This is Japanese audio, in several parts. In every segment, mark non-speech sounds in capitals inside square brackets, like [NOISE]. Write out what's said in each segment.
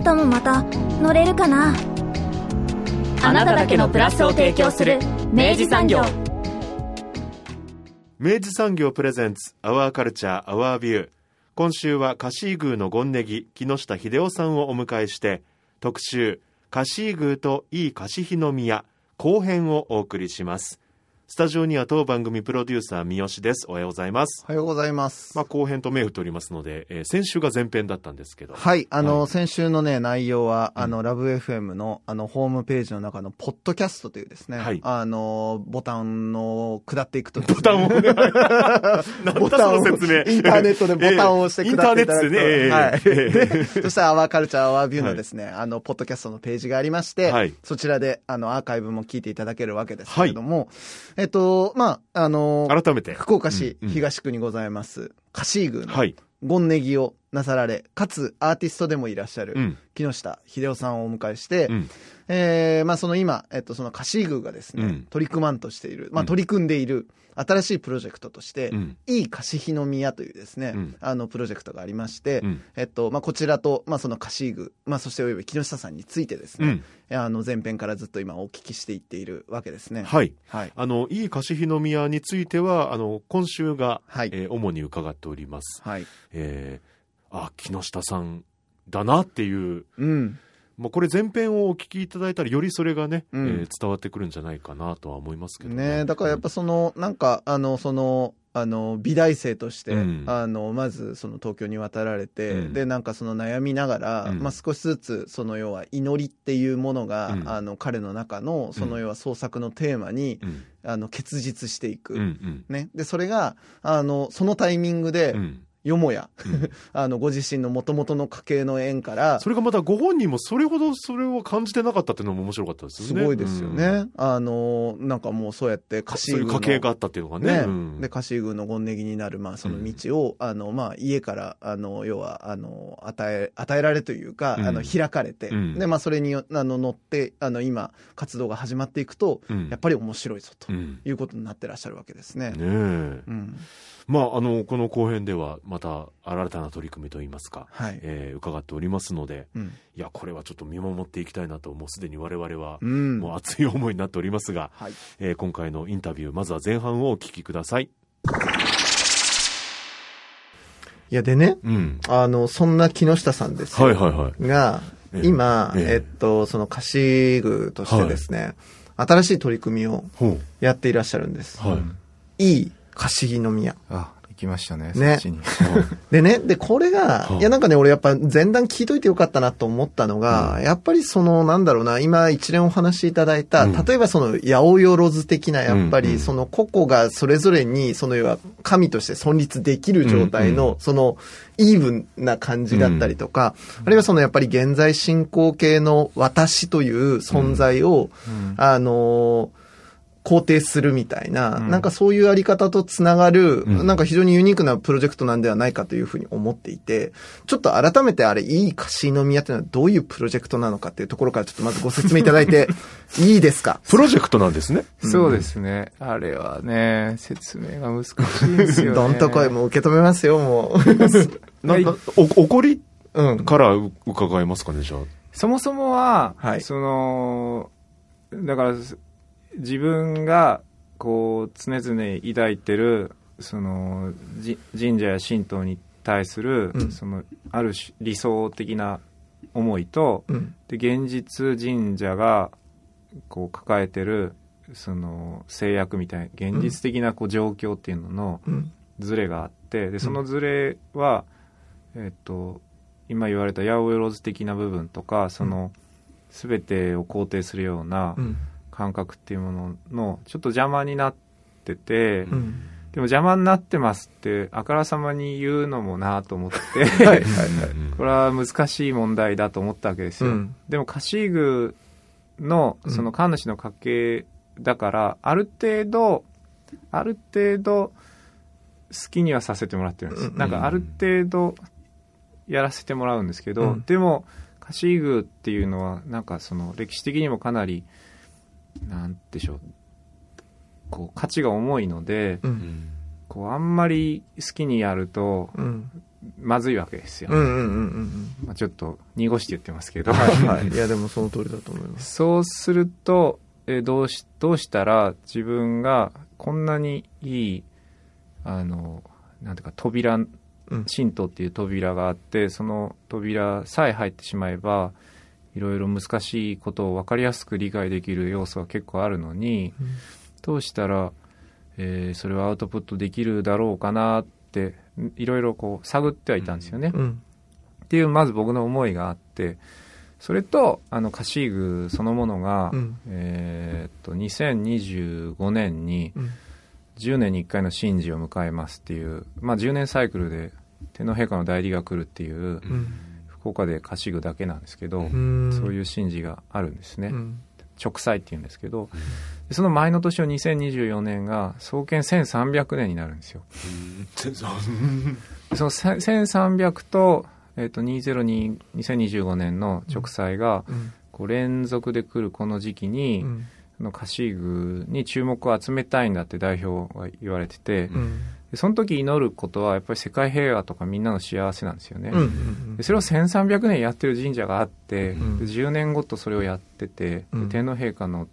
明日もまた乗れるかな？あなただけのプラスを提供する明治産業。明治産業プレゼンツアワーカルチャーアワービュー今週はカシー宮のゴンネギ木下秀夫さんをお迎えして特集カシー宮といいカシヒの宮後編をお送りします。スタジオには当番組プロデューサー三好です。おはようございます。おはようございます。まあ後編と銘打っておりますので、えー先週が前編だったんですけど。はい、あの、はい。先週のね、内容は、うん。あの、ラブ FM の、あの、ホームページの中の、ポッドキャストというですね、はい。あの、ボタンの、下っていくとね、ボタンをね。[LAUGHS] ボタンをの説明。インターネットでボタンを押して下っていただくと、ええはい。インターネットでねええで [LAUGHS] そしたら、アワーカルチャーアワービューのですね、あの、ポッドキャストのページがありまして、はい。そちらで、あの、アーカイブも聞いていただけるわけですけれども、えっと、まあ、あの、改めて。福岡市うんうん。東区にございます、カシー宮の、はい、ゴンネギをなさられ、かつアーティストでもいらっしゃる、うん。木下秀夫さんをお迎えして、うん。えーまあその今、えっと、そのカシー宮がですね、うん。取り組まんとしている、まあうん取り組んでいる新しいプロジェクトとして、うん。いいカシヒの宮というですね、うん。あのプロジェクトがありまして、うん。えっと、まあこちらと、まあそのカシー宮、まあそしておよび木下さんについてですね、あの前編からずっと今お聞きしていっているわけですね。はい。はい。あのいいカシヒの宮についてはあの今週が、はい。えー主に伺っております、はい。えーあ木下さんだなっていう。うん。もうこれ前編をお聞きいただいたらよりそれがね、うん。えー伝わってくるんじゃないかなとは思いますけどね。だからやっぱその、なんか、あの、その、あの、美大生として、うん。あの、まず、その東京に渡られて、うん。で、なんかその悩みながら、うん。まあ少しずつ、その要は祈りっていうものが、うん。あの、彼の中の、その要は創作のテーマに、うん。あの、結実していく。ね。で、それが、あの、そのタイミングで、うんよもや、うん。[LAUGHS] あの、ご自身の元々の家系の縁から、それがまたご本人もそれほどそれを感じてなかったっていうのも面白かったですよね。すごいですよね。うん。あの、なんかもうそうやって家そういう宮の家系があったっていうのがね。ね、うんで、家臣宮の権ネギになる、まあ、その道を、あの、まあ、家から、あの、要は、あの、与え、与えられというか、うん。あの、開かれて、うん。で、まあ、それに、あの、乗って、あの、今、活動が始まっていくと、うん。やっぱり面白いぞ、とうん。いうことになってらっしゃるわけですね。ねえ。うん。まあ、あの、この後編では、また、新たな取り組みといいますか、はい。えー伺っておりますので、うん。いや、これはちょっと見守っていきたいなと、もうすでに我々はう、ん。もう熱い思いになっておりますが、はい。えー今回のインタビュー、まずは前半をお聞きください。いや、でね、うん。あの、そんな木下さんですよ。はいはいはい。が、ええ今、えええっと、その家臣宮としてですね、新しい取り組みをほやっていらっしゃるんです。う。はい。いい貸し木の宮。あ、行きましたね、ね。そっちに。[LAUGHS] でね、で、これがはあ、いやなんかね、俺やっぱ前段聞いといてよかったなと思ったのが、やっぱりその、なんだろうな、今一連お話しいただいた、うん。例えばその、八百万的な、やっぱうんうん。りその個々がそれぞれに、その要は神として存立できる状態うんの、その、イーブンな感じだったりとか、あるいはそのやっぱり現在進行形の私という存在を、あのー肯定するみたいな、うんなんかそういうあり方とつながる、うんなんか非常にユニークなプロジェクトなんではないかというふうに思っていて、ちょっと改めてあれ、いい貸し宮っていうのはどういうプロジェクトなのかっていうところからちょっとまずご説明いただいて [LAUGHS] いいですか？プロジェクトなんですね。そうですね。あれはね、説明が難しいんですよね。[LAUGHS] どんと声も受け止めますよ、も [LAUGHS] なんか、お、怒りう。うん。からう伺えますかね、じゃあ。そもそもは、はいその、だから、自分が、こう、常々抱いてる、その、じ神社や神道に対する、うんその、ある種理想的な思いと、うん。で、現実神社が、こう、抱えてる、その、制約みたいな、現実的なこう状況っていうのの、うん。ズレがあってでそのズレは、えっと今言われた八百万的な部分とかその、全てを肯定するようなうん。感覚っていうもののちょっと邪魔になってて、うん。でも邪魔になってますってあからさまに言うのもなと思って。これは難しい問題だと思ったわけですよ、うん。でもカシーグのその神主の家系だからある程度ある程度好きにはさせてもらってるんです、うんなんかある程度やらせてもらうんですけど、うん。でもカシーグっていうのはなんかその歴史的にもかなりなんでしょうこう価値が重いので、うん。こうあんまり好きにやるとうん。まずいわけですよ、うんうんうんうんまあ、ちょっと濁して言ってますけど、うん。はいはい。いやでもその通りだと思います。[LAUGHS] そうすると、えーどうしどうしたら自分がこんなにいいあのなんていうか扉うん神道っていう扉があってその扉さえ入ってしまえばいろいろ難しいことを分かりやすく理解できる要素は結構あるのに、うんどうしたら、えーそれをアウトプットできるだろうかなっていろいろこう探ってはいたんですよね。うん。っていうまず僕の思いがあってそれとあのカシーグそのものが、うんえーっと2025年にうん10年に1回の神事を迎えますっていう、まあ、10年サイクルで天皇陛下の代理が来るっていううん。福岡でカシーグだけなんですけど、うん。そういう神事があるんですね、うん。直祭っていうんですけどでその前の年の2024年が創建1300年になるんですよそのせ1300と,、えー、と202 2025年の直祭がうん。こう連続で来るこの時期に、うん。そのカシーグに注目を集めたいんだって代表が言われてて、うん。でその時祈ることはやっぱり世界平和とかみんなの幸せなんですよね、うん。でそれを1300年やってる神社があって、うんで10年ごとそれをやってて、でうん。天皇陛下の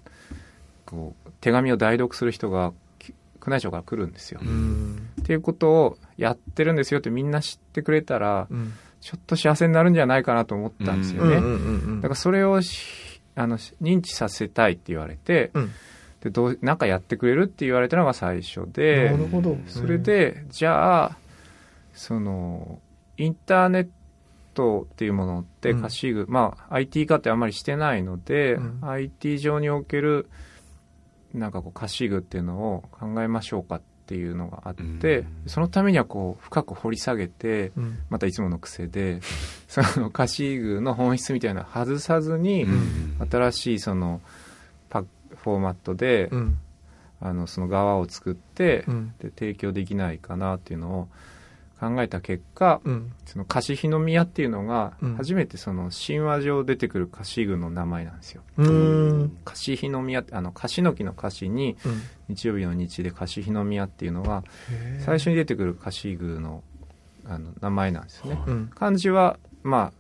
こう手紙を代読する人がき宮内庁から来るんですよ、うん。っていうことをやってるんですよってみんな知ってくれたら、うん。ちょっと幸せになるんじゃないかなと思ったんですよね、うんうんうんだからそれをしあのし認知させたいって言われて、うんでどうなんかやってくれるって言われたのが最初でなるほど。それでじゃあそのインターネットっていうものってうん。カシーグ、まあ IT 化ってあんまりしてないので、うん。IT 上におけるなんかこうカシーグっていうのを考えましょうかっていうのがあって、うん。そのためにはこう深く掘り下げてうん。またいつもの癖でそのカシーグの本質みたいなのを外さずに、新しいそのパフォーマットで、うん。あのその側を作って、うん。で提供できないかなっていうのを考えた結果、うん。そのカシヒノミヤっていうのがうん初めてその神話上出てくるカシグの名前なんですよ。うん。カシヒノミヤってあのカシの木のカシにうん。日曜日の日でカシヒノミヤっていうのが最初に出てくるカシグのあの名前なんですね。うん。漢字はま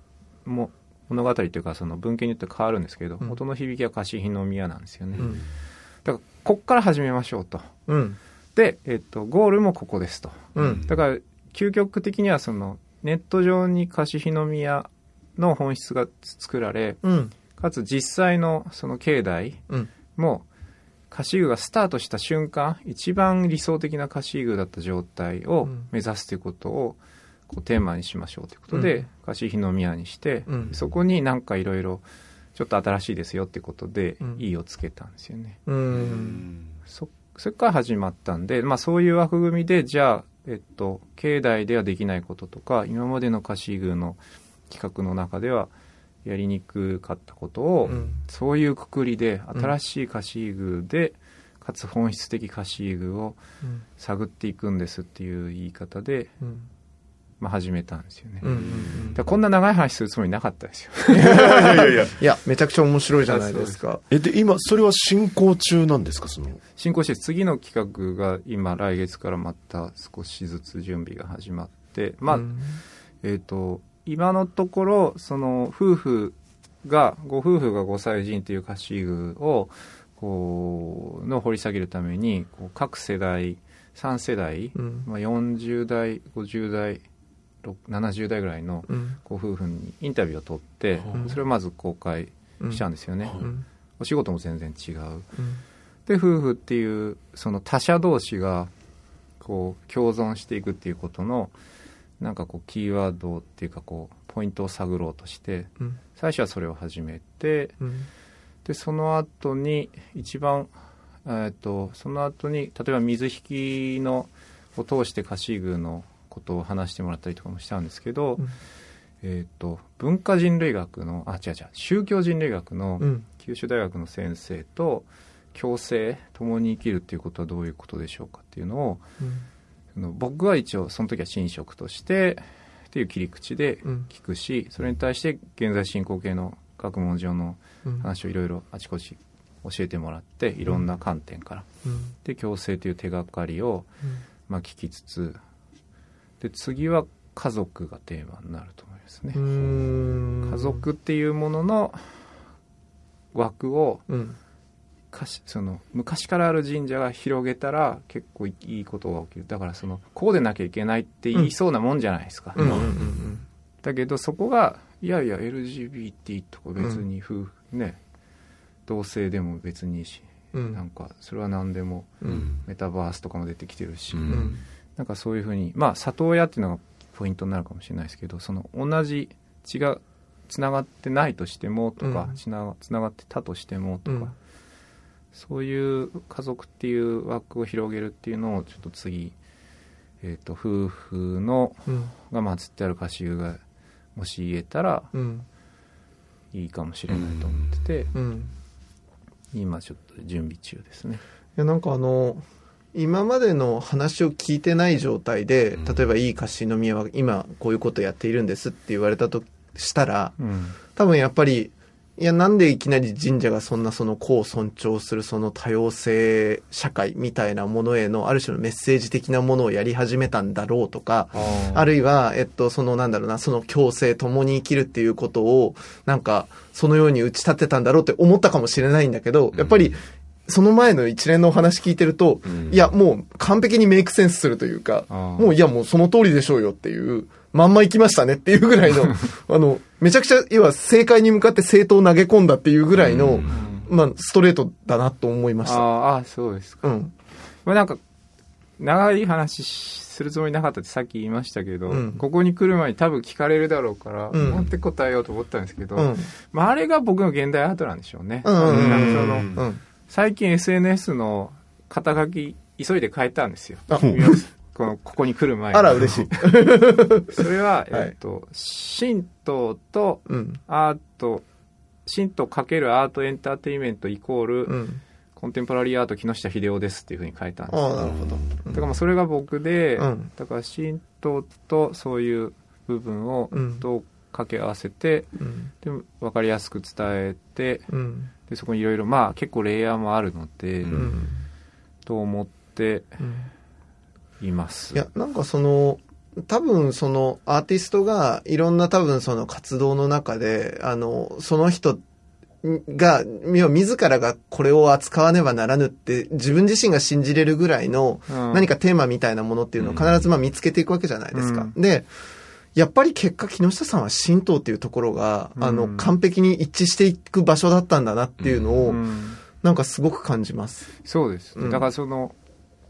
あも物語というかその文献によって変わるんですけど、うん元の響きはカシヒノミヤなんですよね。うん。だからこっから始めましょうと。うん。で、えっと、ゴールもここですと。うん。だから究極的にはそのネット上にカシヒノミヤの本質が作られうん。かつ実際のその境内うん。もカシーグがスタートした瞬間一番理想的なカシーグだった状態をうん目指すということをこうテーマにしましょうということで、うんカシヒノミヤにして、うんそこになんかいろいろちょっと新しいですよってことでうん「いい」をつけたんですよね。うん。そそれから始まったんで、まあ、そういう枠組みでじゃあ、えっと、境内ではできないこととか今までのカシーグの企画の中ではやりにくかったことを、うんそういうくくりで新しいカシーグで、かつ本質的カシーグをうん。探っていくんですっていう言い方で、うん。まあ、始めたんですよね。うん。うん。でこんな長い話するつもりなかったですよ。[LAUGHS] いやいやいや。いや、めちゃくちゃ面白いじゃないですか。え、で、今、それは進行中なんですか？その。進行して次の企画が今来月からまた少しずつ準備が始まってまあ、うんえー、と今のところその夫婦がご夫婦が5歳児という歌詞具をこうの掘り下げるためにこう各世代3世代、うん。まあ、40代50代ろ70代ぐらいのうん。ご夫婦にインタビューを取って、うんそれをまず公開うん。したんですよね、うん。お仕事も全然違ううん。で夫婦っていうその他者同士がこう共存していくっていうことのなんかこうキーワードっていうかこうポイントを探ろうとしてうん。最初はそれを始めてうん。でその後に一番えーっとその後に例えば水引のを通してカシーグのことを話してもらったりとかもしたんですけど、うん。えーっと文化人類学のあ違う違う宗教人類学のうん。九州大学の先生と共生共に生きるっていうことはどういうことでしょうかっていうのをその僕は一応その時は神職としてっていう切り口でうん。聞くし、それに対して現在進行形の学問上のうん。話をいろいろあちこち教えてもらっていろんな観点から、うん。で共生という手がかりを、まあ、聞きつつで次は家族がテーマになると思いますね、うん。家族っていうものの枠をうん。その昔からある神社が広げたら結構いいことが起きる。だからそのこうでなきゃいけないって言いそうなもんじゃないですか、うんうんうんだけどそこがいやいや LGBT とか別に夫婦、ね同性でも別にいいし、うん。なんかそれは何でもうん。メタバースとかも出てきてるし、うんうんなんかそういうふうにまあ里親っていうのがポイントになるかもしれないですけどその同じ血がつながってないとしてもとか、うん。つながってたとしてもとか、うん。そういう家族っていう枠を広げるっていうのをちょっと次、えー、と夫婦のうん。が祀ってある歌集がもし言えたらうん。いいかもしれないと思ってて、うん。今ちょっと準備中ですね。いやなんかあの今までの話を聞いてない状態で、うん。例えばいい貸し宮は今こういうことやっているんですって言われたとしたらうん。多分やっぱりいやなんでいきなり神社がそんなその子を尊重するその多様性社会みたいなものへのある種のメッセージ的なものをやり始めたんだろうとかあるいは、えっと、そのなんだろうな、その共生、共に生きるっていうことを、なんか、そのように打ち立てたんだろうって思ったかもしれないんだけど、やっぱり、その前の一連のお話聞いてると、うんいや、もう完璧にメイクセンスするというか、もういや、もうその通りでしょうよっていう、まんま行きましたねっていうぐらいの、[LAUGHS] あの、めちゃくちゃ、要は正解に向かって正当を投げ込んだっていうぐらいの、うんまあ、ストレートだなと思いました。ああそうですか。うん。まあなんか長い話するつもりなかったってさっき言いましたけど、うんここに来る前に多分聞かれるだろうから、うんなんて答えようと思ったんですけど、うん。まあ、あれが僕の現代アートなんでしょうね。うんうんその。最近 SNS の肩書き急いで変えたんですよ。このここに来る前にあら、嬉しい。[LAUGHS] それは、えっと、神道とうん。アート、神道かけるアートエンターテインメントイコール、うん。コンテンポラリーアート木下秀夫ですっていうふうに書いたんですあ。なるほど。だからまあそれが僕で、うんだから神道とそういう部分をうんどう掛け合わせて、うん。で分かりやすく伝えてうん。でそこにいろいろまあ結構レイヤーもあるので、ううんん。と思ってうんいます。いや、なんかその、多分そのアーティストがいろんな多分その活動の中で、あの、その人が、自らがこれを扱わねばならぬって自分自身が信じれるぐらいのうん何かテーマみたいなものっていうのを必ずまあ見つけていくわけじゃないですか。うんで、やっぱり結果木下さんは神道っていうところが、あの、うん完璧に一致していく場所だったんだなっていうのを、うん。なんかすごく感じます。そうです、うん。だからその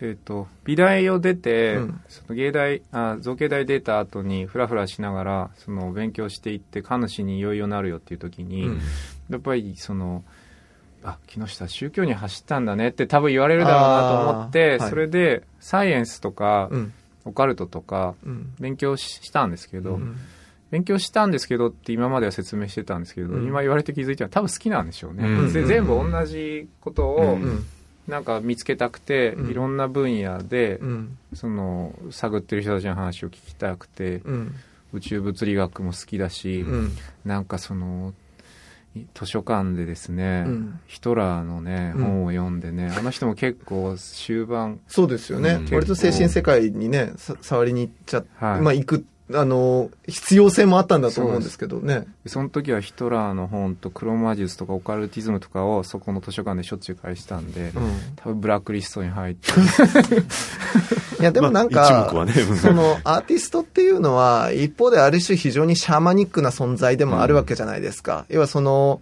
えっ、と美大を出て、うん。その芸大あ造形大出た後にフラフラしながらその勉強していって神主にいよいよなるよっていう時に、うん。やっぱりそのあ木下宗教に走ったんだねって多分言われるだろうなと思って、それでサイエンスとか、うん。オカルトとかうん。勉強ししたんですけど、うん勉強したんですけどって今までは説明してたんですけど、うん今言われて気づいたら多分好きなんでしょうね、うんで全部同じことを。なんか見つけたくて、うんいろんな分野で、うん。その探ってる人たちの話を聞きたくて、うん。宇宙物理学も好きだし、うん。なんかそのい図書館でですね、うん。ヒトラーのねうん。本を読んでね、あの人も結構終盤そうですよね。うん。割と精神世界にね、さ触りに行っちゃ、はい。まあ行く、あの、必要性もあったんだと思うんですけどね。その時はヒトラーの本とクロマ術とかオカルティズムとかをそこの図書館でしょっちゅう返したんで、うん。多分ブラックリストに入って [LAUGHS] いや、でもなんまあ一か、目はねそのアーティストっていうのは、一方である種非常にシャーマニックな存在でもあるわけじゃないですか。要はその、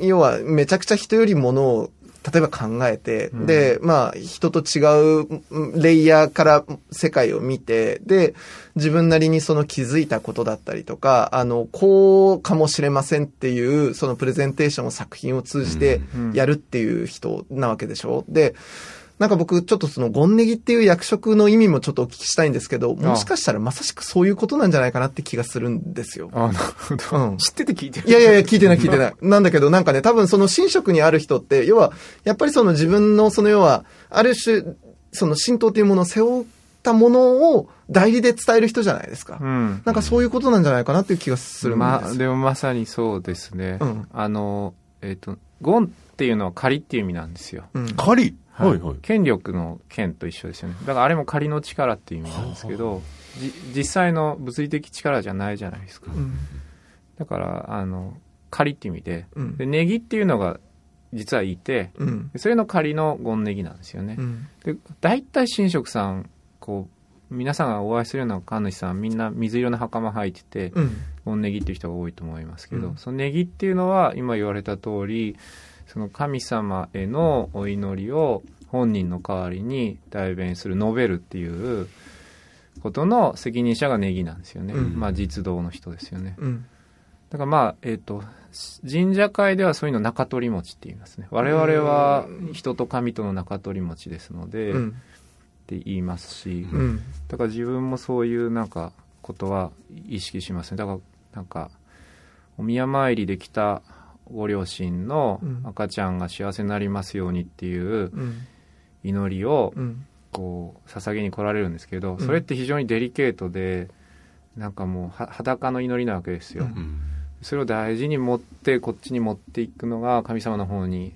要はめちゃくちゃ人よりものを例えば考えて、うん。で、まあ、人と違ううんレイヤーから世界を見て、で、自分なりにその気づいたことだったりとか、あの、こうかもしれませんっていう、そのプレゼンテーションを作品を通じてうん。やるっていう人なわけでしょ。で、なんか僕、ちょっとその、ゴンネギっていう役職の意味もちょっとお聞きしたいんですけど、もしかしたらまさしくそういうことなんじゃないかなって気がするんですよ。あなるほど、うん知ってて聞いてるいやいやいや、聞いてない聞いてない。[LAUGHS] なんだけど、なんかね、多分その神職にある人って、要は、やっぱりその自分の、その要は、ある種、その神道というものを背負ったものを代理で伝える人じゃないですか。うんなんかそういうことなんじゃないかなっていう気がするんですよ。まあ、でもまさにそうですね。うんあの、えっ、と、ゴンっていうのは仮っていう意味なんですよ。うん狩りはいはい。権力の権と一緒ですよね。だからあれも仮の力っていう意味なんですけど、じ実際の物理的力じゃないじゃないですか。うんだから、あの、仮っていう意味で、うんで、ネギっていうのが実はいて、うんでそれの仮のゴンネギなんですよね。うんで、大体神職さん、こう、皆さんがお会いするような神主さんみんな水色の袴履いてて、うんゴンネギっていう人が多いと思いますけど、うんそのネギっていうのは今言われた通りその神様へのお祈りを本人の代わりに代弁する述べるっていうことの責任者がネギなんですよね、うん。まあ実道の人ですよね。うん。だからまあえっ、と神社会ではそういうの中取り持ちって言いますね。我々は人と神との中取り持ちですので、うん。って言いますし、うん。だから自分もそういうなんかことは意識しますね。だからなんかお宮参りで来たご両親のうん。赤ちゃんが幸せになりますようにっていううん。祈りをうん。こう捧げに来られるんですけどん。それって非常にデリケートでなんかもうは裸の祈りなわけですよ、それを大事に持ってこっちに持っていくのが神様の方に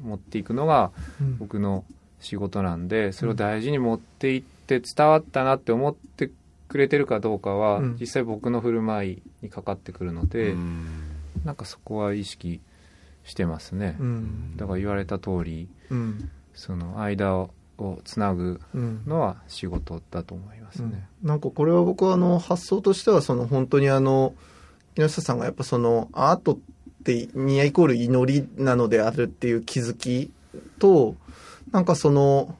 持っていくのがうん。僕の仕事なんでそれを大事に持っていって伝わったなって思ってくれてるかどうかは、うん。実際僕の振る舞いにかかってくるので、うんなんかそこは意識してますね、うん。だから言われた通りうん。その間ををつなぐうんのは仕事だと思いますね、なんかこれは僕はあの発想としてはその本当にあの木下さんがやっぱそのアートってニアイコール祈りなのであるっていう気づきとなんかその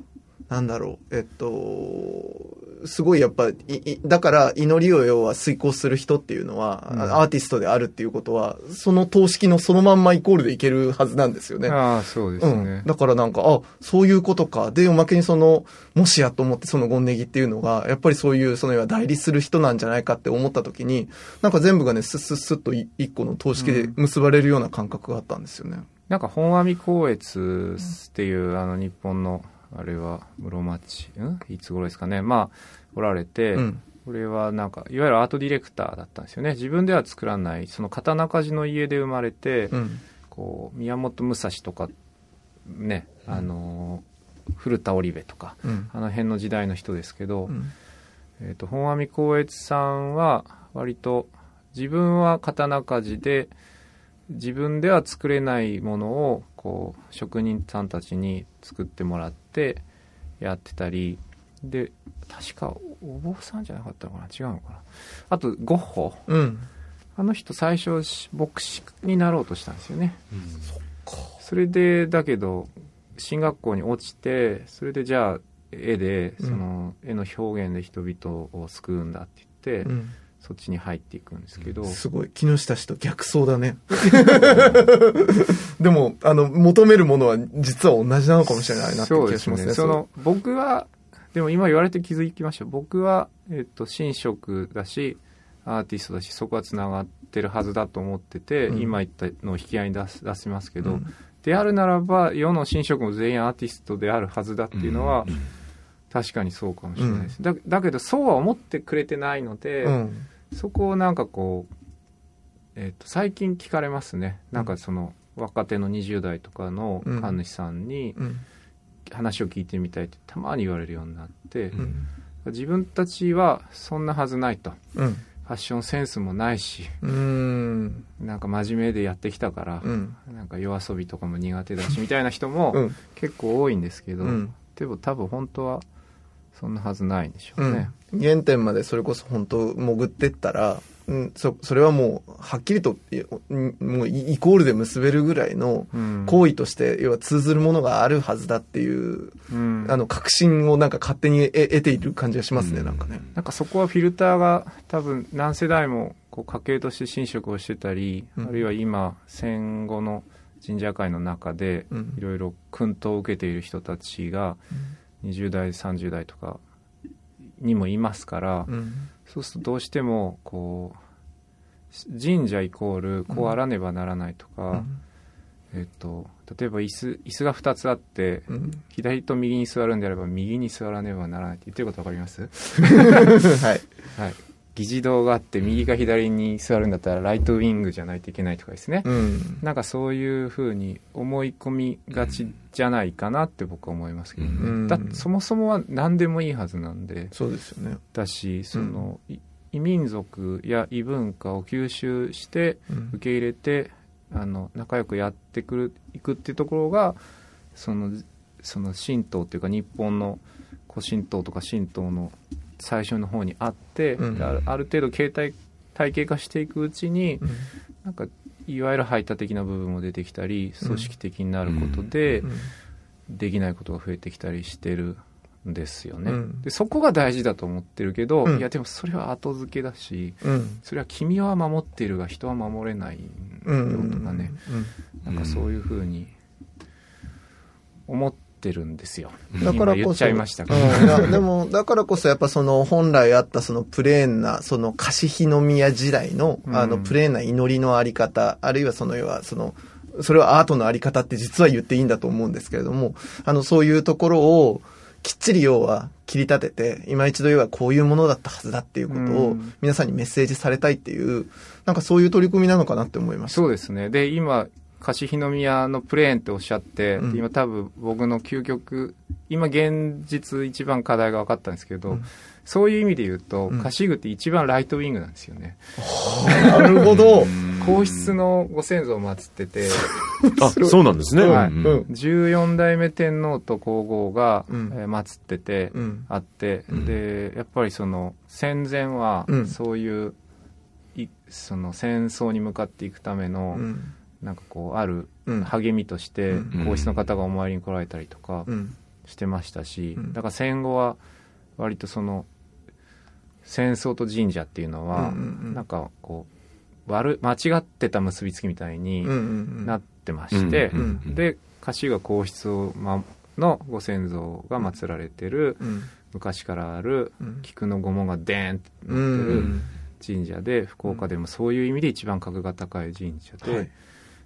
なんだろうえっとすごいやっぱいいだから祈りを要は遂行する人っていうのは、うんアーティストであるっていうことはその等式のそのまんまイコールでいけるはずなんですよね。ああそうですうんね、だからなんか、あ、そういうことか。で、おまけにその、もしやと思ってそのゴンネギっていうのが、やっぱりそういう、その要は代理する人なんじゃないかって思った時に、なんか全部がね、スッスッスッとい一個の投式で結ばれるような感覚があったんですよね。なんか本阿弥光悦っていう、あの日本のあれは室町ん？いつ頃ですかね？まあおられて、うん。これはなんかいわゆるアートディレクターだったんですよね自分では作らないその刀鍛冶の家で生まれて、うん。こう宮本武蔵とかねあの古田織部とかうん。あの辺の時代の人ですけど、うん。えー、と本阿弥光悦さんは割と自分は刀鍛冶で自分では作れないものをこう職人さんたちに作ってもらってやってたりで確かお坊さんじゃなかったのかな？違うのかな？あとゴッホ。うん。あの人最初し牧師になろうとしたんですよね。それでだけど進学校に落ちてそれでじゃあ絵でうん。その絵の表現で人々を救うんだって言って、うん。そっちに入っていくんですけど、すごい。木下氏と逆走だね。[LAUGHS] でも、あの、求めるものは実は同じなのかもしれないなって気そうですがしますね。ねその僕はでも今言われて気づきました僕は、えっと神職だしアーティストだしそこはつながってるはずだと思ってて、うん今言ったのを引き合いに出す出しますけど、うんであるならば世の神職も全員アーティストであるはずだっていうのは、確かにそうかもしれないです、だだけどそうは思ってくれてないので、うん。そこをなんかこう、えっと最近聞かれますねなんかその若手の20代とかの神主さんにうん。話を聞いてみたいってたまに言われるようになって、うん。自分たちはそんなはずないとうん。ファッションセンスもないしうん。なんか真面目でやってきたから、うん。なんか夜遊びとかも苦手だしみたいな人もうん。結構多いんですけど、うんでも多分本当はそんなはずないんでしょううねん、、原点までそれこそ本当潜ってったらうん、そそれはもうはっきりともうイイコールで結べるぐらいのうん。行為として要は通ずるものがあるはずだっていう、うん。あの確信をなんか勝手に得得ている感じがしますね、なんかね。なんかそこはフィルターが多分何世代もこう家系として侵食をしてたり、うん。あるいは今戦後の神社会の中でうん。いろいろ薫陶を受けている人たちが20代30代とかにもいますから、うん。そうするとどうしてもこう神社イコールこうあらねばならないとか、えっと例えば椅子椅子が2つあって、うん。左と右に座るんであれば右に座らねばならないって言ってること分かります？[LAUGHS] はい。はい、議事堂があって右か左に座るんだったらライトウィングじゃないといけないとかですね、うん。なんかそういうふうに思い込みがちじゃないかなって僕は思いますけどね、うん。だそもそもは何でもいいはずなんで。そうですよね。だしその、い異民族や異文化を吸収してうん。受け入れてあの仲良くやってくるいくっていうところがそのその神道っていうか日本の古神道とか神道の最初の方にあって、うん。である程度形態体系化していくうちに、うん。なんかいわゆる排他的な部分も出てきたり組織的になることで、うん。できないことが増えてきたりしてるんですよね、うん。でそこが大事だと思ってるけど、うん。いやでもそれは後付けだしうん。それは君は守っているが人は守れないうん。よとかね、なんかそういうふうに思ってるんですよ、だからこそ。今言っちゃいましたけど、うん。[LAUGHS] でも、だからこそやっぱその本来あったそのプレーンな、その貸し日の宮時代の、うん。あのプレーンな祈りのあり方、あるいはその要はその、それはアートのあり方って実は言っていいんだと思うんですけれども、あのそういうところをきっちり要は切り立てて、今一度要はこういうものだったはずだっていうことをうん。皆さんにメッセージされたいっていう、なんかそういう取り組みなのかなって思いました。そうですね。で今貸日宮のプレーンっておっしゃって、うん。で今多分僕の究極今現実一番課題が分かったんですけど、うん。そういう意味で言うと、うん。貸し具って一番ライトウィングなんですよね。[LAUGHS] なるほど。皇室のご先祖を祀っててあ、そうなんですね。はい。うんうん。14代目天皇と皇后が、うん。えー祀ってて、うん。あって、うん。でやっぱりその戦前はうん。そういう、いその戦争に向かっていくための、うんなんかこうあるうん。励みとしてうん。皇室の方がお参りに来られたりとかうん。してましたし、うん。だから戦後は割とその戦争と神社っていうのは、なんかこう悪間違ってた結びつきみたいになってまして、で家臣が皇室を、ま、のご先祖が祀られてる、うん。昔からあるうん。菊の御紋がデーンってう乗ってるん。神社で、福岡でもそういう意味で一番格が高い神社で、はい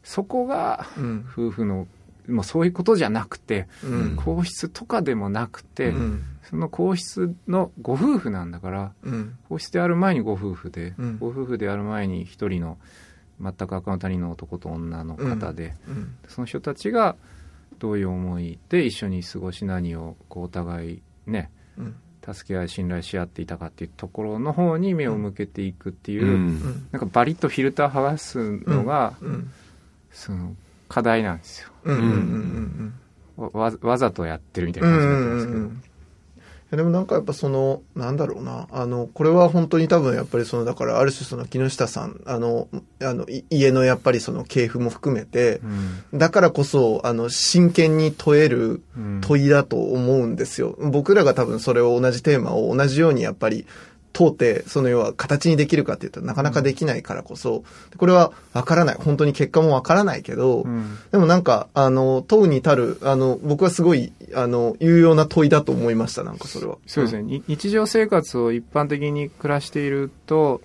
そこがうん。夫婦のもうそういうことじゃなくて、うん。皇室とかでもなくて、うん。その皇室のご夫婦なんだからうん。皇室である前にご夫婦で、うん。ご夫婦である前に一人の全く赤の他人の男と女の方で、うん。その人たちがどういう思いで一緒に過ごし何をこうお互いねうん。助け合い信頼し合っていたかっていうところの方に目を向けていくっていう、うん。うん。なんかバリッとフィルター剥がすのが、うんその課題なんですよ。うんうんうんわわわざとやってるみたいうんうな感じになってますけど、んうんいやでもなんかやっぱその、なんだろうな、あの、これは本当に多分やっぱりその、だからある種その木下さん、あの、あの、い家のやっぱりその系譜も含めて、うん。だからこそ、あの、真剣に問えるうん。問いだと思うんですよ。僕らが多分それを同じテーマを同じようにやっぱり問うて、その要は形にできるかっていうとなかなかできないからこそ、これはわからない。本当に結果もわからないけど、うんでもなんか、あの、問うに至る、あの、僕はすごい、あの、有用な問いだと思いました、なんかそれは。そうですね、に日常生活を一般的に暮らしていると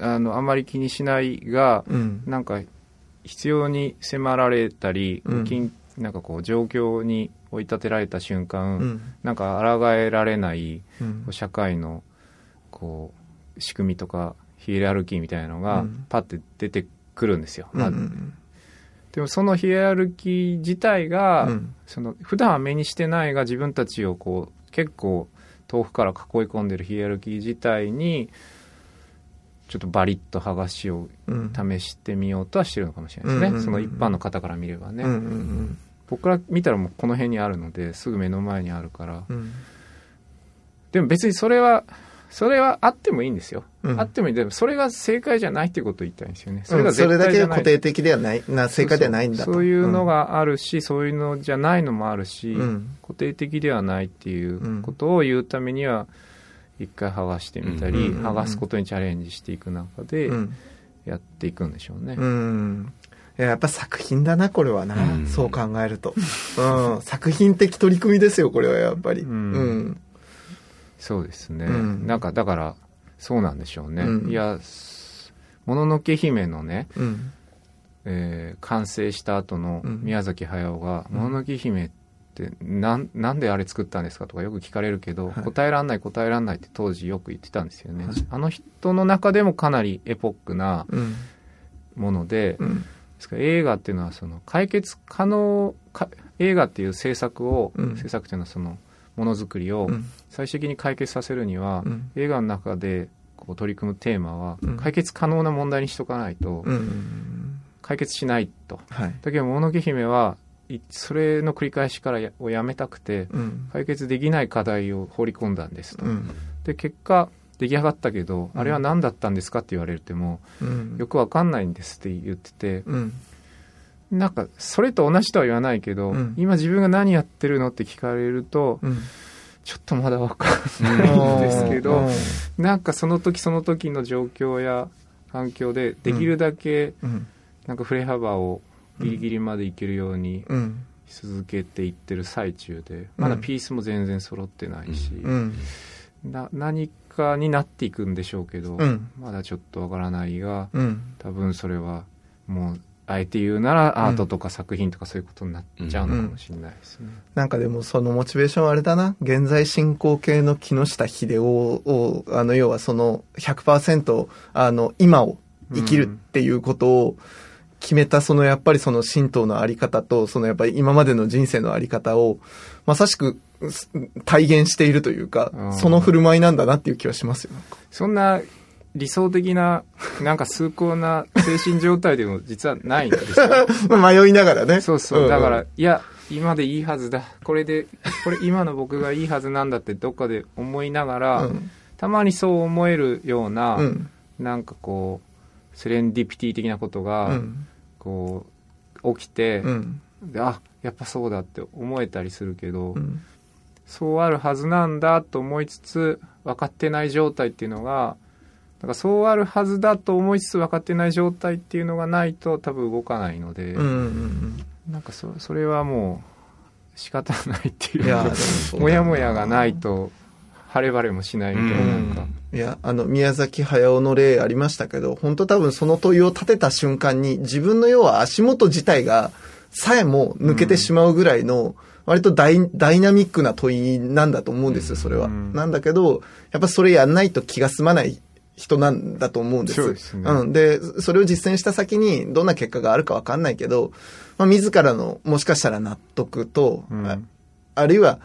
あのあまり気にしないが、うん。なんか必要に迫られたり、うん緊なんかこう状況に追い立てられた瞬間、うん。なんか抗えられないうん。社会のこう仕組みとかヒエラルキーみたいなのがうんパッて出てくるんですよ、うん。でもそのヒエラルキー自体が、うんその普段は目にしてないが自分たちをこう結構遠くから囲い込んでるヒエラルキー自体にちょっとバリッと剥がしをうん。試してみようとはしてるのかもしれないですね、その一般の方から見ればね。僕から見たらもうこの辺にあるのですぐ目の前にあるからうん。でも別にそれはそれはあってもいいんですよ。うんあってもいい。でも、それが正解じゃないっていうことを言いたいんですよね。そそれれが絶それだけ。固定的ではない、な、正解ではないんだと。そういうのがあるし、そういうのじゃないのもあるし、うん固定的ではないっていうことを言うためには、一回剥がしてみたり、うん剥がすことにチャレンジしていく中でう、ん。やっていくんでしょうね。うん。いややっぱ作品だな、これはな。うんそう考えると。うん。作品的取り組みですよ、これはやっぱり。ううんん。そうですね。うんなんか、だから、そうなんでしょうね。うんいや、すもののけ姫のね、うん。えー完成した後のうん宮崎駿が「うんもののけ姫ってなんなんであれ作ったんですか?」とかよく聞かれるけど、はい答えらんない答えらんないって当時よく言ってたんですよね、はいあの人の中でもかなりエポックなうん。もので,、うん。ですから映画っていうのはその解決可能か映画っていう制作を、うん制作っていうのはそのものづくりをうん最終的に解決させるには、うん映画の中でこう取り組むテーマはうん解決可能な問題にしとかないとうん。解決しないと。はい。だけど、もののけ姫はいそれの繰り返しからやをやめたくて、うん。解決できない課題を放り込んだんですと。うん。で、結果、出来上がったけど、うんあれは何だったんですかって言われても、うん。よくわかんないんですって言ってて、うん。なんか、それと同じとは言わないけど、うん今自分が何やってるのって聞かれると、うん。ちょっとまだわかんないんですけど、うんなんかその時その時の状況や環境で、できるだけ、うん。なんか振れ幅をギリギリまでいけるようにうん。続けていってる最中でまだピースも全然揃ってないし、うん。な何かになっていくんでしょうけど、うんまだちょっとわからないがうん。多分それはもうあえて言うならアートとか作品とかそういうことになっちゃうのかもしれないですね。なんかでもそのモチベーションはあれだな。現在進行形の木下秀夫を、あの、要はその100%、あの、今を生きるっていうことを決めた、そのやっぱりその神道のあり方と、そのやっぱり今までの人生のあり方を、まさしくす体現しているというかう、んその振る舞いなんだなっていう気はしますよ。そんな理想的な [LAUGHS] なんか崇高な精神状態でも実はないんですよ。[LAUGHS] まあ迷いながらね。そうそう。だから、んいや、今でいいはずだ。これで、これ今の僕がいいはずなんだってどっかで思いながら、うんたまにそう思えるような、うん。なんかこう、セレンディピティ的なことが、うん。こう、起きて、うん。であ、やっぱそうだって思えたりするけど、うん。そうあるはずなんだと思いつつ、分かってない状態っていうのが、なんかそうあるはずだと思いつつ分かってない状態っていうのがないと多分動かないので、うん。うん。なんかそそれはもう仕方ないっていういや、でもやもやがないと晴れ晴れもしないみたいななんか、いや、あの、宮崎駿の例ありましたけど、本当多分その問いを立てた瞬間に、自分の要は足元自体が、さえも抜けてしまうぐらいの、割とダイダイナミックな問いなんだと思うんですよ、それは。うんなんだけど、やっぱそれやんないと気が済まない人なんだと思うんです。そうですねうん。で、それを実践した先に、どんな結果があるかわかんないけど、まあ、自らの、もしかしたら納得と、うんああるいは、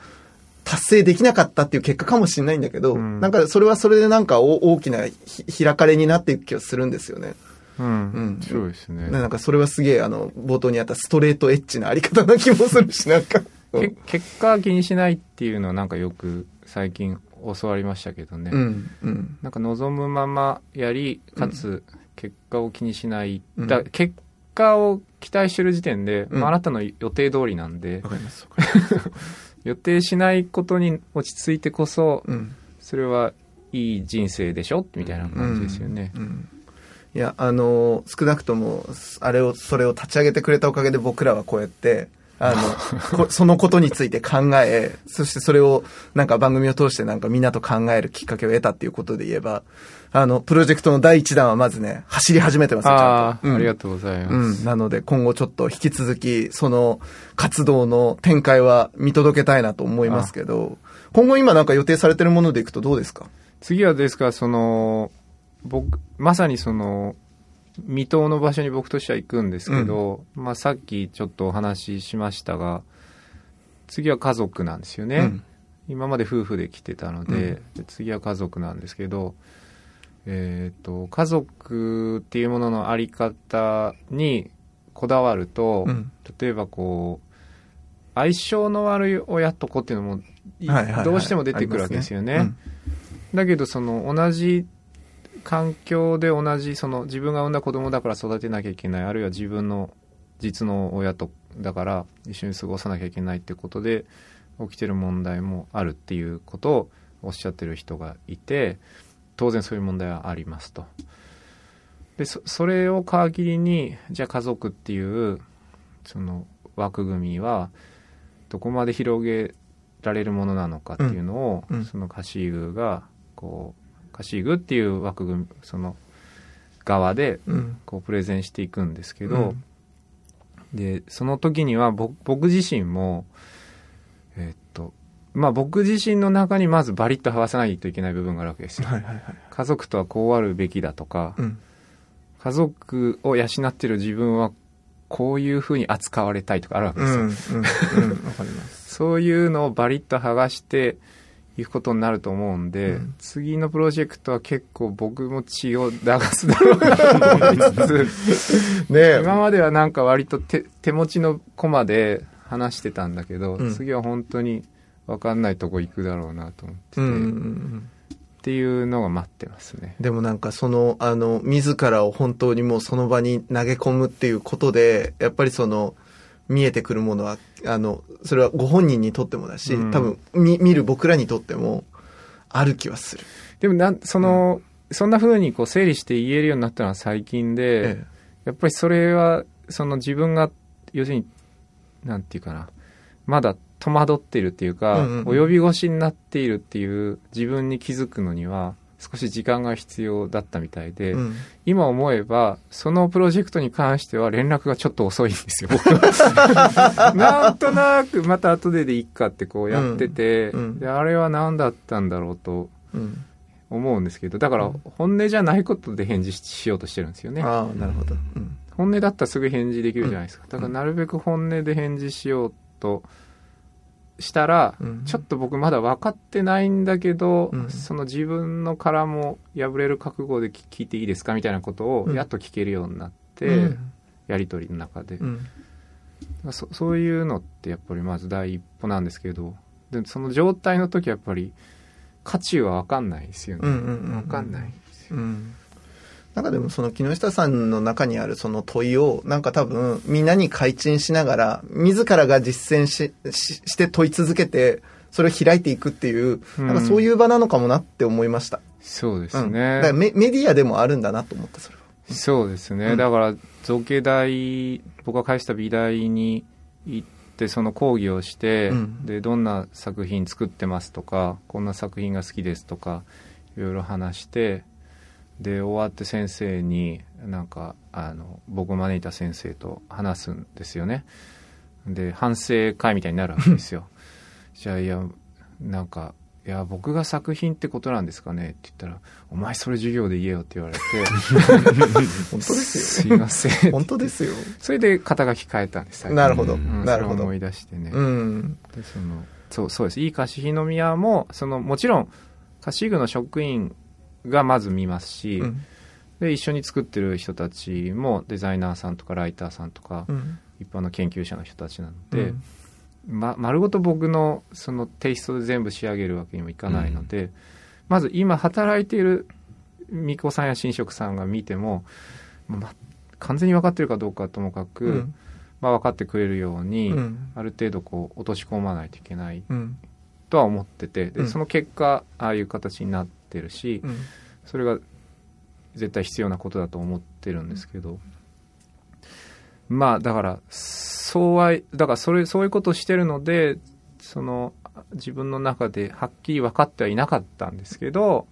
達成できなかったっていう結果かもしれないんだけど、うんなんかそれはそれでなんかお大きなひ開かれになっていく気がするんですよね。うんうんそうですねでなんかそれはすげえあの、冒頭にあったストレートエッジなあり方な気もするし、なんか。け結果気にしないっていうのはなんかよく最近教わりましたけどね、うん、うん、なんか望むままやりかつ結果を気にしない、うん。だ結果を期待してる時点で、うん。まあ、あなたの予定通りなんで。[LAUGHS] 予定しないことに落ち着いてこそうん。それはいい人生でしょ？みたいな感じですよね。うんいや、あの、少なくとも、あれを、それを立ち上げてくれたおかげで僕らはこうやって、あの、こ [LAUGHS] そのことについて考え、そしてそれをなんか番組を通してなんかみんなと考えるきっかけを得たっていうことで言えば、あの、プロジェクトの第一弾はまずね、走り始めてますよ、ちゃあ。うんありがとうございます。うん。なので、今後ちょっと引き続き、その活動の展開は見届けたいなと思いますけど、今後今なんか予定されてるものでいくとどうですか？次はですから、その、僕、まさにその、未踏の場所に僕としては行くんですけど、まあさっきちょっとお話ししましたが、次は家族なんですよね。うん。今まで夫婦で来てたので、で次は家族なんですけど、えっ、と、家族っていうもののあり方にこだわると、うん。例えばこう、相性の悪い親と子っていうのも、どうしても出てくるわけですよね。だけどその同じ環境で同じその自分が産んだ子供だから育てなきゃいけないあるいは自分の実の親とだから一緒に過ごさなきゃいけないってことで起きてる問題もあるっていうことをおっしゃってる人がいて当然そういう問題はありますと。でそそれを皮切りにじゃあ家族っていうその枠組みはどこまで広げられるものなのかっていうのを、うんうんそのカシーグがこうカシーグっていう枠組みその側でうん。こうプレゼンしていくんですけど、うんでその時には僕僕自身もえっとまあ僕自身の中にまずバリッと剥がさないといけない部分があるわけですよ。はいはいはい。家族とはこうあるべきだとか、うん。家族を養ってる自分はこういうふうに扱われたいとかあるわけうですよ。[LAUGHS] そういうのをバリッと剥がしていくことになると思うんで、うん次のプロジェクトは結構僕も血を流すだろうなと思いつつ。[LAUGHS] 今まではなんか割と手手持ちのコマで話してたんだけど、うん次は本当に分かんないとこ行くだろうなと思ってて、うんうんうんっていうのが待ってますね。でもなんかその、あの、自らを本当にもうその場に投げ込むっていうことで、やっぱりその、見えてくるものは、あの、それはご本人にとってもだし、うん。多分、見、見る僕らにとっても、ある気はする。でもなんその、そんな風にこう整理して言えるようになったのは最近で、え。やっぱりそれはその自分が要するになんていうかなまだ戸惑ってるっていうか、うんうんうん。及び腰になっているっていう自分に気づくのには少し時間が必要だったみたいで、うん。今思えばそのプロジェクトに関しては連絡がちょっと遅いんですよ [LAUGHS] なんとなくまた後ででいいかってこうやってて、うんうんであれは何だったんだろうとうん。思うんですけどだから本音じゃないことで返事ししようとしてるんですよねああ、なるほど。うん。本音だったらすぐ返事できるじゃないですか、だからなるべく本音で返事しようとしたら、うん。ちょっと僕まだ分かってないんだけど、うん。その自分の殻も破れる覚悟で聞聞いていいですかみたいなことをうん。やっと聞けるようになって、うん。やり取りの中で、うん。そそういうのってやっぱりまず第一歩なんですけどでその状態の時はやっぱり価値は分かんないですよね、分かんないですようん。なんかでもその木下さんの中にあるその問いを、なんか多分みんなに開陳しながら、自らが実践し、しして問い続けて、それを開いていくっていう、うんなんかそういう場なのかもなって思いました。そうですうん。ね、だからメメディアでもあるんだなと思った、それは。そうですね、うんだから造形大僕が返した美大に行ってその講義をして、うんでどんな作品作ってますとかこんな作品が好きですとかいろいろ話してで終わって先生になんかあの僕を招いた先生と話すんですよねで反省会みたいになるわけですよ [LAUGHS] じゃあいやなんかいや僕が作品ってことなんですかね？って言ったら「お前それ授業で言えよ」って言われて [LAUGHS] 本当ですすよ。いません [LAUGHS] 本当ですよ。それで肩書き変えたんですなるほど。うんなるほど思。い出してね、うん。でそのそうそうですいい貸日宮もそのもちろん貸具の職員がまず見ますし、うん。で一緒に作ってる人たちもデザイナーさんとかライターさんとか、うん。一般の研究者の人たちなので、うんま、丸ごと僕のそのテイストで全部仕上げるわけにもいかないので、まず今働いている巫女さんや神職さんが見ても、ま、完全に分かってるかどうかはともかく、うん。まあ、分かってくれるように、うん。ある程度こう落とし込まないといけないうん。とは思っててで、うんその結果ああいう形になってるし、うん。それが絶対必要なことだと思ってるんですけど、まあだからそうはだからそれそういうことをしてるのでその自分の中ではっきり分かってはいなかったんですけど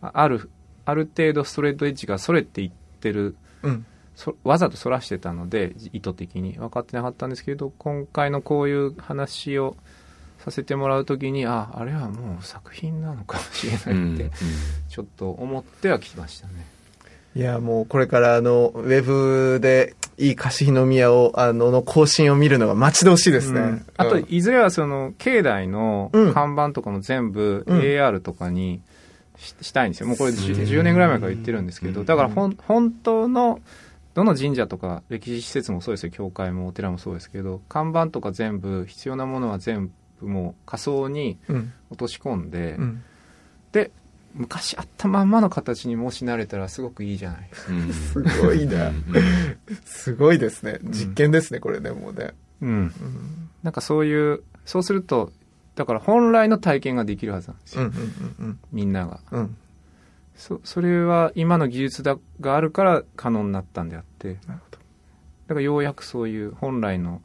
ああるある程度ストレートエッジがそれっていってるうん。そわざとそらしてたので意図的に分かってなかったんですけど今回のこういう話をさせてもらう時にああれはもう作品なのかもしれないって、ちょっと思ってはきましたね。いや、もうこれからあの、ウェブでいい貸し日の宮を、あの、の更新を見るのが待ち遠しいですね。うん。あと、うん。いずれはその境内のうん。看板とかも全部うん。AR とかにししたいんですよ。もうこれ 10, 10年ぐらい前から言ってるんですけど、だからほん本当のどの神社とか歴史施設もそうですよ。教会もお寺もそうですけど看板とか全部必要なものは全部もう仮想にうん。落とし込んで、うん。で昔あったまんまの形にもしなれたらすごくいいじゃないですか。うんすごいな。すごいですね。実験ですね、これね、もうね。うん。なんかそういう、そうすると、だから本来の体験ができるはずなんですよ。うんうんうんみんなが。うん。うん。そ、それは今の技術だがあるから可能になったんであって、なるほど。だからようやくそういう本来の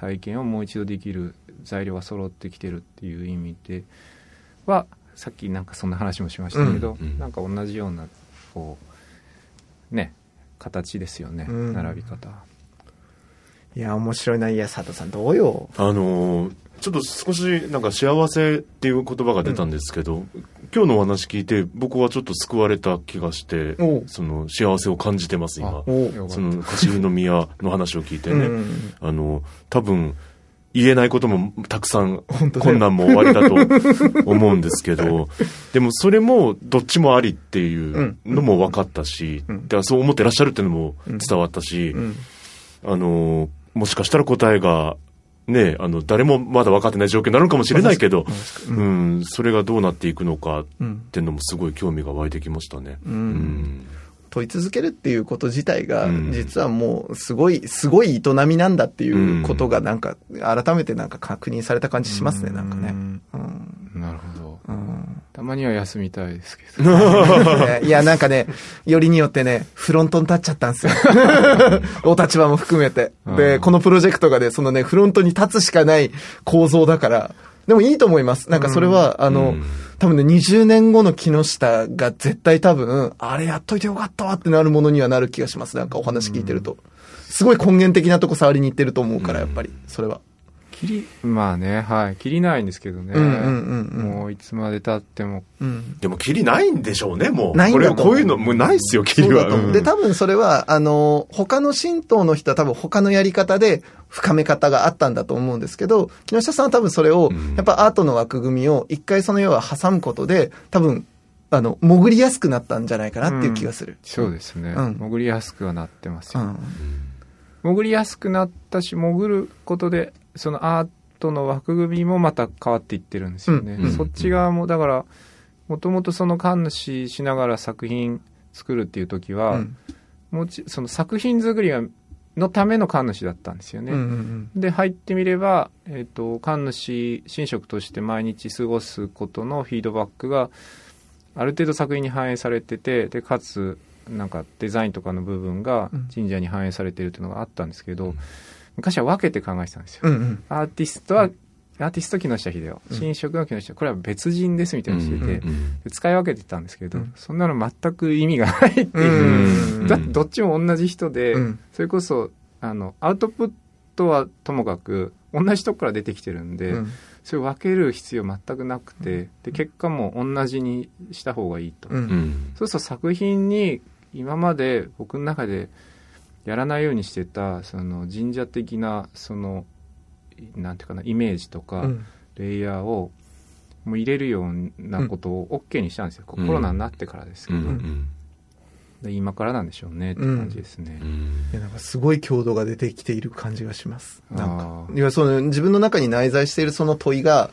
体験をもう一度できる材料が揃ってきてるっていう意味ではさっきなんかそんな話もしましたけど、うんうんなんか同じようなこうね形ですよね、うん並び方いや、面白いな。いや、佐藤さん、どうよ。あのーちょっと少しなんか幸せっていう言葉が出たんですけど、今日のお話聞いて僕はちょっと救われた気がしてその幸せを感じてます今。その貸し宮の話を聞いてね、うんあの多分言えないこともたくさん困難も終わりだと [LAUGHS] 思うんですけどでもそれもどっちもありっていうのも分かったし、うん。でそう思ってらっしゃるっていうのも伝わったし、うん。あのもしかしたら答えがねあの誰もまだ分かってない状況になるかもしれないけど、うん、それがどうなっていくのかっうん。ていうのもすごい興味が湧いてきましたね。うん。うん問い続けるっていうこと自体が、うん実はもう、すごい、すごい営みなんだっていうことが、なんか、改めてなんか確認された感じしますね、なんかね。うん。なるほどうん。たまには休みたいですけど [LAUGHS] いや、なんかね、よりによってね、フロントに立っちゃったんですよ。[LAUGHS] お立場も含めて。で、うんこのプロジェクトがね、そのね、フロントに立つしかない構造だから、でもいいと思います。なんかそれは、あの、うん多分ね、20年後の木下が絶対多分、あれやっといてよかったわってなるものにはなる気がします。なんかお話聞いてると。すごい根源的なとこ触りに行ってると思うから、やっぱり、それは。切りまあねはい。切りないんですけどね、うんうんうんうん。もういつまでたっても。うん。でも、キリないんでしょうね、もう。ないんだと思う。これ、こういうの、もうないっすよ、キリは。そうん。で、多分それは、あの、他の神道の人は多分他のやり方で深め方があったんだと思うんですけど、木下さんは多分それをうん、やっぱアートの枠組みを一回その要は挟むことで、多分、あの、潜りやすくなったんじゃないかなっていう気がする。そうですね、うん。潜りやすくはなってますよ、うん。潜りやすくなったし潜ることでそのアートの枠組みもまた変わっていってるんですよね、うん。そっち側もだからもともとその神主しながら作品作るっていう時は、うん。もちその作品作りがのための神主だったんですよね、うんうんで入ってみれば、えー、と神主神職として毎日過ごすことのフィードバックがある程度作品に反映されててでかつなんかデザインとかの部分がうん。神社に反映されてるっていうのがあったんですけど、昔は分けて考えてたんですよ、うんうん。アーティストはアーティスト木下秀夫うん。神職の木下これは別人ですみたいにしてて、うんで使い分けてたんですけど、うん。そんなの全く意味がないっていう、うん。だってどっちも同じ人で、うん。それこそあのアウトプットはともかく同じとこから出てきてるんで、うん。それを分ける必要全くなくてで結果も同じにした方がいいと、うんうん。そうすると作品に今まで僕の中でやらないようにしてたその神社的なそのなんていうかなイメージとか、うん。レイヤーをもう入れるようなことを OK にしたんですよ、うんコロナになってからですけど、うんうんで今からなんでしょうねって感じですね、うん。いやなんかすごい強度が出てきている感じがします。なんか。いや、その自分の中に内在しているその問いが、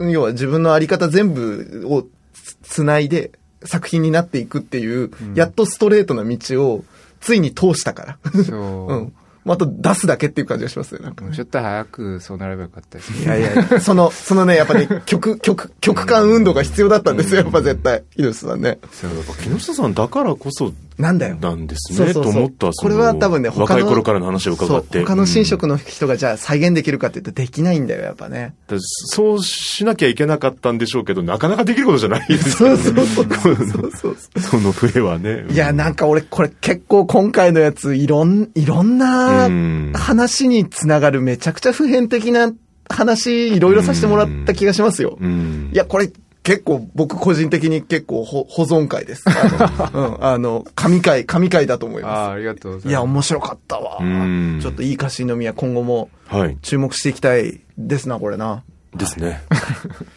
うん。要は自分のあり方全部をつつないで作品になっていくっていう、うん。やっとストレートな道をついに通したから。そう、うん。まああと出すだけっていう感じがしますね、なんかね。ちょっと早くそうなればよかったですねいやいや、その、そのね、やっぱね、極、極、極端運動が必要だったんですよ、やっぱ絶対。ひどさんね。そうやっぱ木下さんだからこそなんだよ。なんですね、そうそうと思った。これは多分ね若い頃からの話を伺って。他の神職の、の人がじゃあ再現できるかって言ってできないんだよ、やっぱね。だそうしなきゃいけなかったんでしょうけど、なかなかできることじゃないですよね。[LAUGHS] そうそうそうそうそう。その笛はね。いや、なんか俺、これ結構今回のやつ、いろん、いろんなうん話につながるめちゃくちゃ普遍的な話、いろいろさせてもらった気がしますよ。うん。いや、これ結構僕個人的に結構ほ保存会です。あの、うん、あの、神回、神回だと思いああまありがとうごす。いや、ざいます面白かったわうん。ちょっといい歌詞の宮今後もはい。注目していきたいですな、これな。ですね。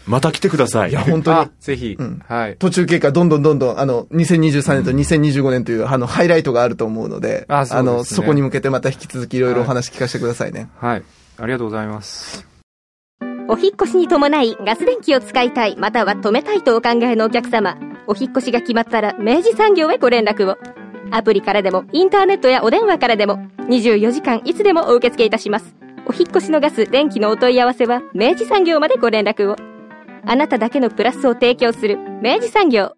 また来てください。いや、本当にあ。ぜひ、うんはい途中経過どんどんどんどん、あの、2023年と2025年という、あの、ハイライトがあると思うので、あの、そこに向けてまた引き続きいろいろお話聞かせてくださいね。はいありがとうございますお引越しに伴いガス電気を使いたいまたは止めたいとお考えのお客様お引越しが決まったら明治産業へご連絡を。アプリからでも、インターネットやお電話からでも、24時間いつでもお受け付けいたします。お引越しのガス、電気のお問い合わせは、明治産業までご連絡を。あなただけのプラスを提供する、明治産業。